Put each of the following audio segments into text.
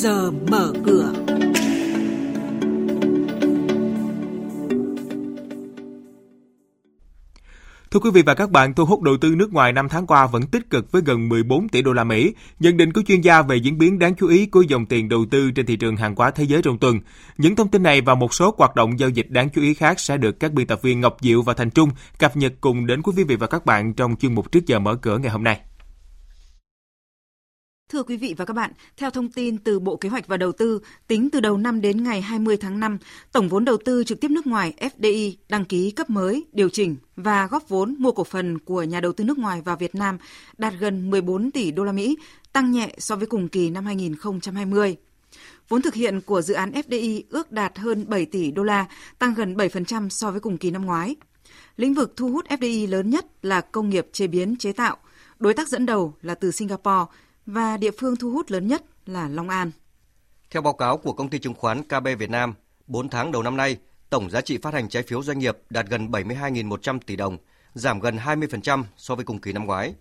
giờ mở cửa. Thưa quý vị và các bạn, thu hút đầu tư nước ngoài năm tháng qua vẫn tích cực với gần 14 tỷ đô la Mỹ. Nhận định của chuyên gia về diễn biến đáng chú ý của dòng tiền đầu tư trên thị trường hàng hóa thế giới trong tuần. Những thông tin này và một số hoạt động giao dịch đáng chú ý khác sẽ được các biên tập viên Ngọc Diệu và Thành Trung cập nhật cùng đến quý vị và các bạn trong chuyên mục trước giờ mở cửa ngày hôm nay. Thưa quý vị và các bạn, theo thông tin từ Bộ Kế hoạch và Đầu tư, tính từ đầu năm đến ngày 20 tháng 5, tổng vốn đầu tư trực tiếp nước ngoài FDI đăng ký cấp mới, điều chỉnh và góp vốn mua cổ phần của nhà đầu tư nước ngoài vào Việt Nam đạt gần 14 tỷ đô la Mỹ, tăng nhẹ so với cùng kỳ năm 2020. Vốn thực hiện của dự án FDI ước đạt hơn 7 tỷ đô la, tăng gần 7% so với cùng kỳ năm ngoái. Lĩnh vực thu hút FDI lớn nhất là công nghiệp chế biến chế tạo, đối tác dẫn đầu là từ Singapore và địa phương thu hút lớn nhất là Long An. Theo báo cáo của công ty chứng khoán KB Việt Nam, 4 tháng đầu năm nay, tổng giá trị phát hành trái phiếu doanh nghiệp đạt gần 72.100 tỷ đồng, giảm gần 20% so với cùng kỳ năm ngoái.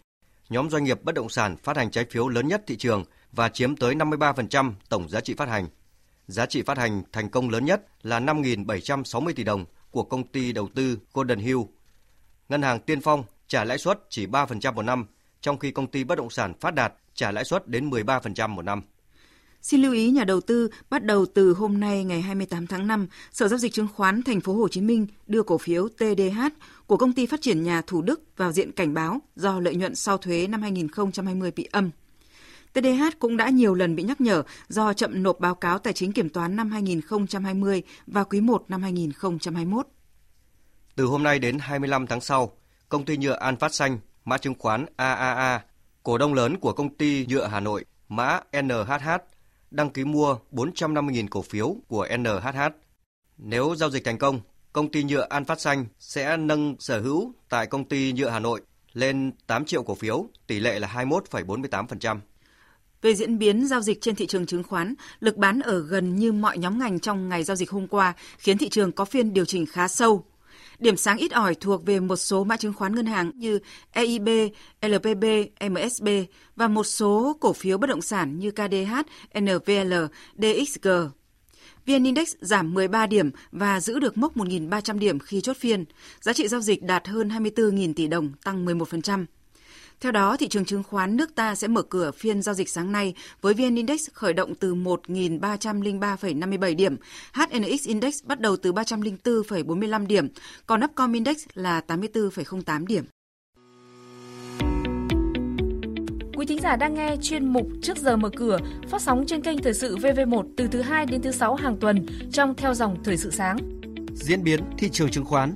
Nhóm doanh nghiệp bất động sản phát hành trái phiếu lớn nhất thị trường và chiếm tới 53% tổng giá trị phát hành. Giá trị phát hành thành công lớn nhất là 5.760 tỷ đồng của công ty đầu tư Golden Hill. Ngân hàng Tiên Phong trả lãi suất chỉ 3% một năm, trong khi công ty bất động sản Phát Đạt trả lãi suất đến 13% một năm. Xin lưu ý nhà đầu tư, bắt đầu từ hôm nay ngày 28 tháng 5, Sở giao dịch chứng khoán Thành phố Hồ Chí Minh đưa cổ phiếu TDH của công ty phát triển nhà Thủ Đức vào diện cảnh báo do lợi nhuận sau thuế năm 2020 bị âm. TDH cũng đã nhiều lần bị nhắc nhở do chậm nộp báo cáo tài chính kiểm toán năm 2020 và quý 1 năm 2021. Từ hôm nay đến 25 tháng sau, công ty nhựa An Phát Xanh, mã chứng khoán AAA cổ đông lớn của công ty nhựa Hà Nội, mã NHH, đăng ký mua 450.000 cổ phiếu của NHH. Nếu giao dịch thành công, công ty nhựa An Phát Xanh sẽ nâng sở hữu tại công ty nhựa Hà Nội lên 8 triệu cổ phiếu, tỷ lệ là 21,48%. Về diễn biến giao dịch trên thị trường chứng khoán, lực bán ở gần như mọi nhóm ngành trong ngày giao dịch hôm qua khiến thị trường có phiên điều chỉnh khá sâu Điểm sáng ít ỏi thuộc về một số mã chứng khoán ngân hàng như EIB, LPB, MSB và một số cổ phiếu bất động sản như KDH, NVL, DXG. VN Index giảm 13 điểm và giữ được mốc 1.300 điểm khi chốt phiên. Giá trị giao dịch đạt hơn 24.000 tỷ đồng, tăng 11%. Theo đó, thị trường chứng khoán nước ta sẽ mở cửa phiên giao dịch sáng nay với VN Index khởi động từ 1.303,57 điểm, HNX Index bắt đầu từ 304,45 điểm, còn Upcom Index là 84,08 điểm. Quý thính giả đang nghe chuyên mục Trước giờ mở cửa phát sóng trên kênh Thời sự VV1 từ thứ 2 đến thứ 6 hàng tuần trong theo dòng Thời sự sáng. Diễn biến thị trường chứng khoán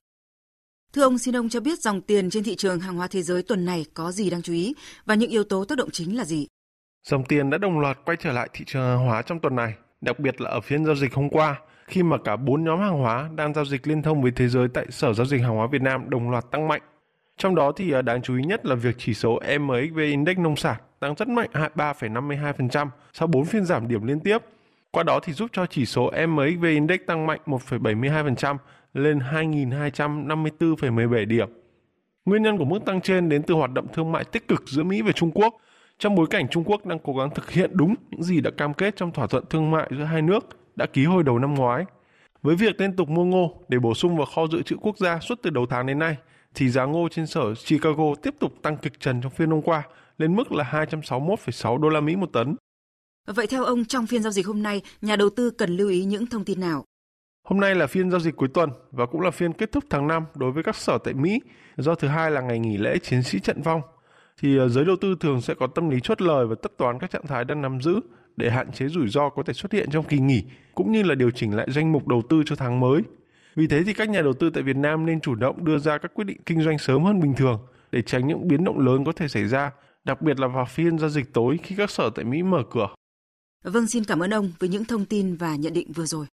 Thưa ông, xin ông cho biết dòng tiền trên thị trường hàng hóa thế giới tuần này có gì đáng chú ý và những yếu tố tác động chính là gì? Dòng tiền đã đồng loạt quay trở lại thị trường hàng hóa trong tuần này, đặc biệt là ở phiên giao dịch hôm qua, khi mà cả bốn nhóm hàng hóa đang giao dịch liên thông với thế giới tại Sở Giao dịch Hàng hóa Việt Nam đồng loạt tăng mạnh. Trong đó thì à, đáng chú ý nhất là việc chỉ số MXV Index nông sản tăng rất mạnh 3,52% sau 4 phiên giảm điểm liên tiếp. Qua đó thì giúp cho chỉ số MXV Index tăng mạnh 1,72% lên 2.254,17 điểm. Nguyên nhân của mức tăng trên đến từ hoạt động thương mại tích cực giữa Mỹ và Trung Quốc, trong bối cảnh Trung Quốc đang cố gắng thực hiện đúng những gì đã cam kết trong thỏa thuận thương mại giữa hai nước đã ký hồi đầu năm ngoái. Với việc liên tục mua ngô để bổ sung vào kho dự trữ quốc gia suốt từ đầu tháng đến nay, thì giá ngô trên sở Chicago tiếp tục tăng kịch trần trong phiên hôm qua lên mức là 261,6 đô la Mỹ một tấn. Vậy theo ông, trong phiên giao dịch hôm nay, nhà đầu tư cần lưu ý những thông tin nào? Hôm nay là phiên giao dịch cuối tuần và cũng là phiên kết thúc tháng 5 đối với các sở tại Mỹ do thứ hai là ngày nghỉ lễ chiến sĩ trận vong. Thì ờ, giới đầu tư thường sẽ có tâm lý chốt lời và tất toán các trạng thái đang nắm giữ để hạn chế rủi ro có thể xuất hiện trong kỳ nghỉ cũng như là điều chỉnh lại danh mục đầu tư cho tháng mới. Vì thế thì các nhà đầu tư tại Việt Nam nên chủ động đưa ra các quyết định kinh doanh sớm hơn bình thường để tránh những biến động lớn có thể xảy ra, đặc biệt là vào phiên giao dịch tối khi các sở tại Mỹ mở cửa. Vâng, xin cảm ơn ông với những thông tin và nhận định vừa rồi.